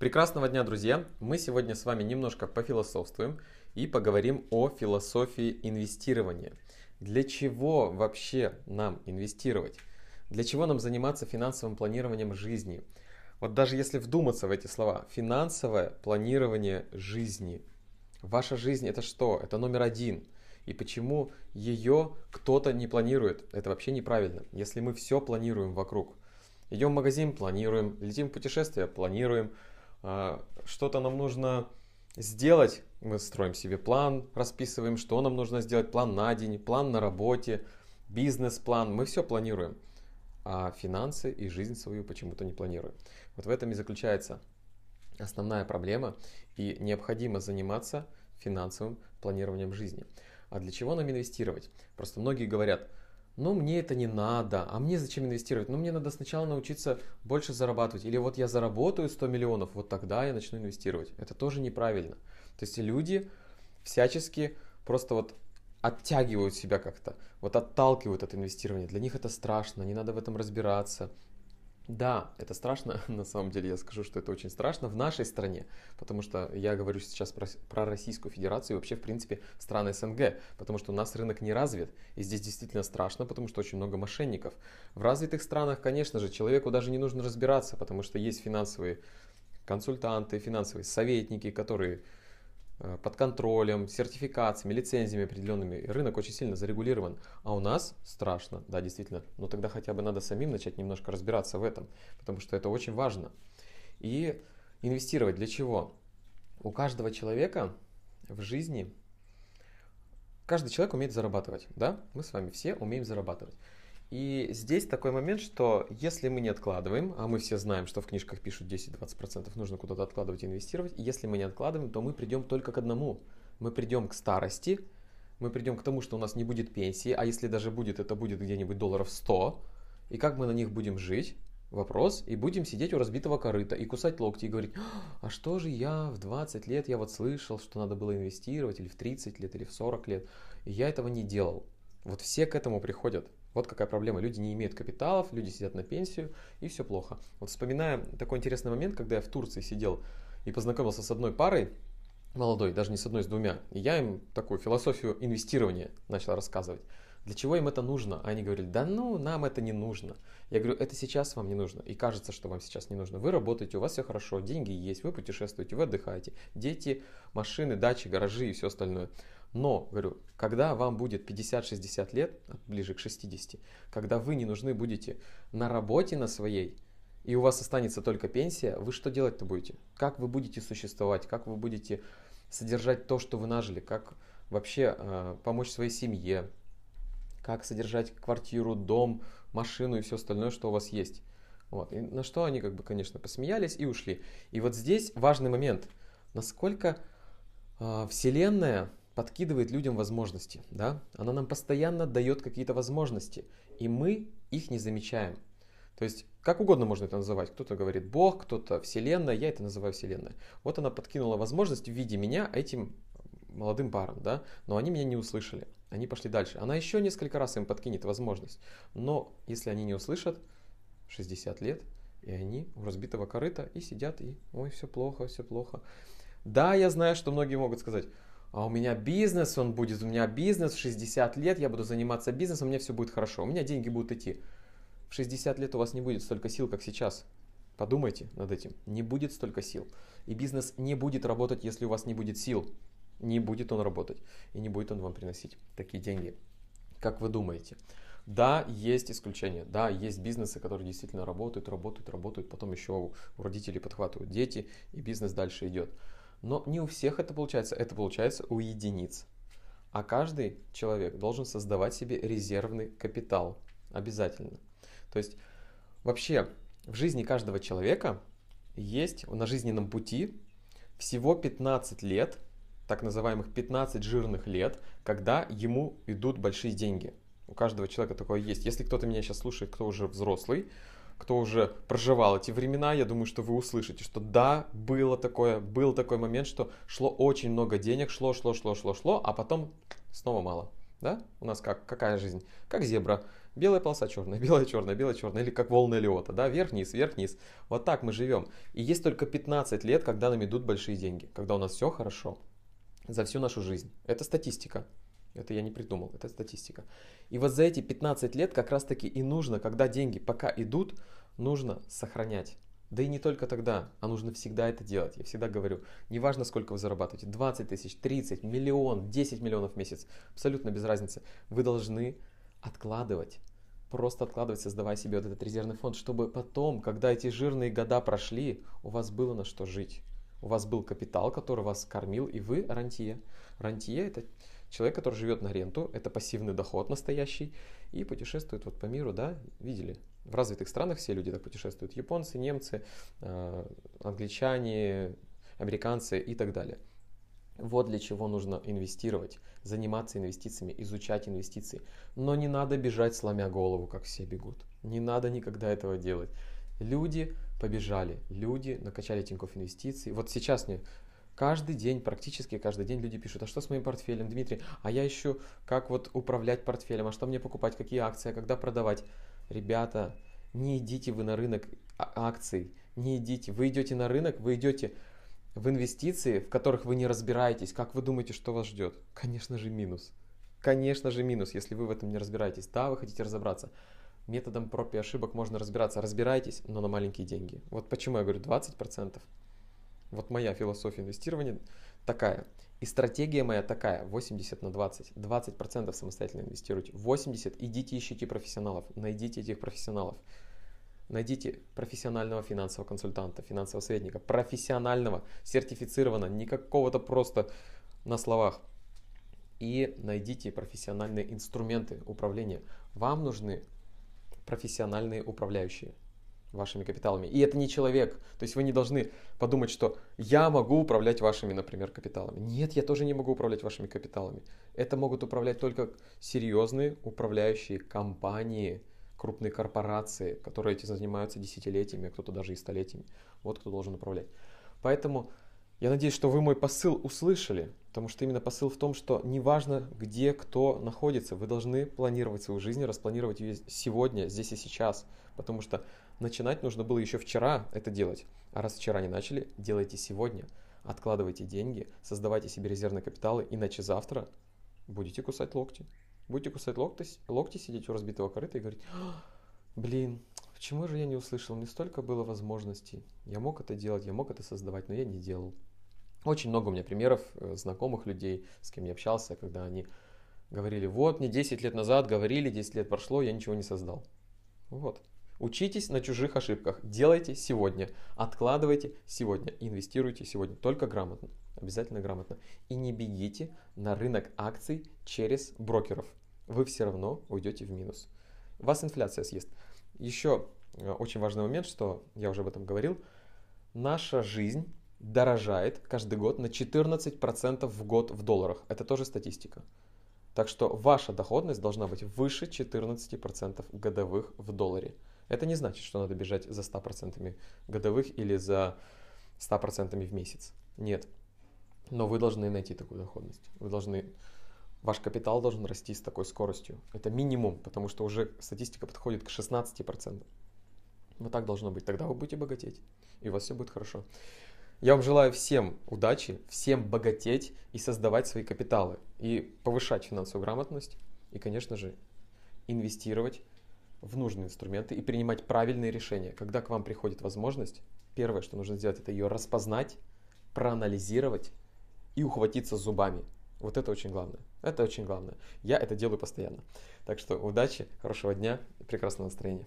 Прекрасного дня, друзья! Мы сегодня с вами немножко пофилософствуем и поговорим о философии инвестирования. Для чего вообще нам инвестировать? Для чего нам заниматься финансовым планированием жизни? Вот даже если вдуматься в эти слова, финансовое планирование жизни. Ваша жизнь это что? Это номер один. И почему ее кто-то не планирует? Это вообще неправильно. Если мы все планируем вокруг. Идем в магазин, планируем. Летим в путешествие, планируем что-то нам нужно сделать, мы строим себе план, расписываем, что нам нужно сделать, план на день, план на работе, бизнес-план, мы все планируем, а финансы и жизнь свою почему-то не планируем. Вот в этом и заключается основная проблема, и необходимо заниматься финансовым планированием жизни. А для чего нам инвестировать? Просто многие говорят – ну мне это не надо, а мне зачем инвестировать? Ну мне надо сначала научиться больше зарабатывать. Или вот я заработаю 100 миллионов, вот тогда я начну инвестировать. Это тоже неправильно. То есть люди всячески просто вот оттягивают себя как-то, вот отталкивают от инвестирования. Для них это страшно, не надо в этом разбираться. Да, это страшно, на самом деле я скажу, что это очень страшно в нашей стране, потому что я говорю сейчас про, про Российскую Федерацию и вообще, в принципе, страны СНГ, потому что у нас рынок не развит, и здесь действительно страшно, потому что очень много мошенников. В развитых странах, конечно же, человеку даже не нужно разбираться, потому что есть финансовые консультанты, финансовые советники, которые под контролем, сертификациями, лицензиями определенными. Рынок очень сильно зарегулирован. А у нас страшно, да, действительно. Но тогда хотя бы надо самим начать немножко разбираться в этом, потому что это очень важно. И инвестировать для чего? У каждого человека в жизни, каждый человек умеет зарабатывать, да? Мы с вами все умеем зарабатывать. И здесь такой момент, что если мы не откладываем, а мы все знаем, что в книжках пишут 10-20%, нужно куда-то откладывать и инвестировать, если мы не откладываем, то мы придем только к одному. Мы придем к старости, мы придем к тому, что у нас не будет пенсии, а если даже будет, это будет где-нибудь долларов 100, и как мы на них будем жить? Вопрос, и будем сидеть у разбитого корыта и кусать локти и говорить, а что же я в 20 лет, я вот слышал, что надо было инвестировать, или в 30 лет, или в 40 лет, и я этого не делал. Вот все к этому приходят. Вот какая проблема. Люди не имеют капиталов, люди сидят на пенсию, и все плохо. Вот вспоминая такой интересный момент, когда я в Турции сидел и познакомился с одной парой, молодой, даже не с одной, с двумя, и я им такую философию инвестирования начал рассказывать. Для чего им это нужно? А они говорили, да ну, нам это не нужно. Я говорю, это сейчас вам не нужно. И кажется, что вам сейчас не нужно. Вы работаете, у вас все хорошо, деньги есть, вы путешествуете, вы отдыхаете. Дети, машины, дачи, гаражи и все остальное. Но, говорю, когда вам будет 50-60 лет, ближе к 60, когда вы не нужны будете на работе на своей, и у вас останется только пенсия, вы что делать-то будете? Как вы будете существовать? Как вы будете содержать то, что вы нажили? Как вообще э, помочь своей семье? Как содержать квартиру, дом, машину и все остальное, что у вас есть? Вот. И на что они, как бы, конечно, посмеялись и ушли. И вот здесь важный момент. Насколько э, Вселенная подкидывает людям возможности, да? Она нам постоянно дает какие-то возможности, и мы их не замечаем. То есть, как угодно можно это называть. Кто-то говорит Бог, кто-то Вселенная, я это называю Вселенная. Вот она подкинула возможность в виде меня этим молодым парам, да, но они меня не услышали, они пошли дальше. Она еще несколько раз им подкинет возможность, но если они не услышат, 60 лет, и они у разбитого корыта и сидят, и ой, все плохо, все плохо. Да, я знаю, что многие могут сказать, а у меня бизнес, он будет, у меня бизнес в 60 лет, я буду заниматься бизнесом, у меня все будет хорошо, у меня деньги будут идти. В 60 лет у вас не будет столько сил, как сейчас. Подумайте над этим. Не будет столько сил. И бизнес не будет работать, если у вас не будет сил. Не будет он работать. И не будет он вам приносить такие деньги, как вы думаете. Да, есть исключения. Да, есть бизнесы, которые действительно работают, работают, работают. Потом еще у родителей подхватывают дети, и бизнес дальше идет. Но не у всех это получается, это получается у единиц. А каждый человек должен создавать себе резервный капитал. Обязательно. То есть вообще в жизни каждого человека есть на жизненном пути всего 15 лет, так называемых 15 жирных лет, когда ему идут большие деньги. У каждого человека такое есть. Если кто-то меня сейчас слушает, кто уже взрослый, кто уже проживал эти времена, я думаю, что вы услышите, что да, было такое, был такой момент, что шло очень много денег, шло, шло, шло, шло, шло, а потом снова мало. Да? У нас как, какая жизнь? Как зебра. Белая полоса черная, белая черная, белая черная. Или как волны Лиота. Да? Вверх-вниз, вверх-вниз. Вот так мы живем. И есть только 15 лет, когда нам идут большие деньги. Когда у нас все хорошо. За всю нашу жизнь. Это статистика. Это я не придумал, это статистика. И вот за эти 15 лет как раз таки и нужно, когда деньги пока идут, нужно сохранять. Да и не только тогда, а нужно всегда это делать. Я всегда говорю, неважно сколько вы зарабатываете, 20 тысяч, 30, миллион, 10 миллионов в месяц, абсолютно без разницы. Вы должны откладывать, просто откладывать, создавая себе вот этот резервный фонд, чтобы потом, когда эти жирные года прошли, у вас было на что жить. У вас был капитал, который вас кормил, и вы рантье. Рантье это человек, который живет на ренту, это пассивный доход настоящий, и путешествует вот по миру, да, видели, в развитых странах все люди так путешествуют. Японцы, немцы, э, англичане, американцы и так далее. Вот для чего нужно инвестировать, заниматься инвестициями, изучать инвестиции. Но не надо бежать, сломя голову, как все бегут. Не надо никогда этого делать. Люди побежали, люди накачали Тинькофф инвестиций. Вот сейчас мне каждый день, практически каждый день люди пишут, а что с моим портфелем, Дмитрий, а я ищу, как вот управлять портфелем, а что мне покупать, какие акции, а когда продавать. Ребята, не идите вы на рынок а, акций, не идите. Вы идете на рынок, вы идете в инвестиции, в которых вы не разбираетесь. Как вы думаете, что вас ждет? Конечно же минус. Конечно же минус, если вы в этом не разбираетесь. Да, вы хотите разобраться. Методом проб и ошибок можно разбираться. Разбирайтесь, но на маленькие деньги. Вот почему я говорю 20%. Вот моя философия инвестирования такая. И стратегия моя такая, 80 на 20. 20% самостоятельно инвестируйте. 80 идите ищите профессионалов, найдите этих профессионалов. Найдите профессионального финансового консультанта, финансового советника, профессионального, сертифицированного, не какого-то просто на словах. И найдите профессиональные инструменты управления. Вам нужны профессиональные управляющие вашими капиталами. И это не человек. То есть вы не должны подумать, что я могу управлять вашими, например, капиталами. Нет, я тоже не могу управлять вашими капиталами. Это могут управлять только серьезные управляющие компании, крупные корпорации, которые этим занимаются десятилетиями, а кто-то даже и столетиями. Вот кто должен управлять. Поэтому я надеюсь, что вы мой посыл услышали, потому что именно посыл в том, что неважно, где кто находится, вы должны планировать свою жизнь, распланировать ее сегодня, здесь и сейчас, потому что начинать нужно было еще вчера это делать. А раз вчера не начали, делайте сегодня. Откладывайте деньги, создавайте себе резервные капиталы, иначе завтра будете кусать локти. Будете кусать локти, локти сидеть у разбитого корыта и говорить, «А, блин, почему же я не услышал? Мне столько было возможностей. Я мог это делать, я мог это создавать, но я не делал. Очень много у меня примеров э, знакомых людей, с кем я общался, когда они говорили, вот мне 10 лет назад говорили, 10 лет прошло, я ничего не создал. Вот. Учитесь на чужих ошибках. Делайте сегодня. Откладывайте сегодня. Инвестируйте сегодня. Только грамотно. Обязательно грамотно. И не бегите на рынок акций через брокеров. Вы все равно уйдете в минус. Вас инфляция съест. Еще э, очень важный момент, что я уже об этом говорил. Наша жизнь дорожает каждый год на 14% в год в долларах. Это тоже статистика. Так что ваша доходность должна быть выше 14% годовых в долларе. Это не значит, что надо бежать за 100% годовых или за 100% в месяц. Нет. Но вы должны найти такую доходность. Вы должны... Ваш капитал должен расти с такой скоростью. Это минимум, потому что уже статистика подходит к 16%. Вот так должно быть. Тогда вы будете богатеть. И у вас все будет хорошо. Я вам желаю всем удачи, всем богатеть и создавать свои капиталы. И повышать финансовую грамотность. И, конечно же, инвестировать в нужные инструменты и принимать правильные решения. Когда к вам приходит возможность, первое, что нужно сделать, это ее распознать, проанализировать и ухватиться зубами. Вот это очень главное. Это очень главное. Я это делаю постоянно. Так что удачи, хорошего дня прекрасного настроения.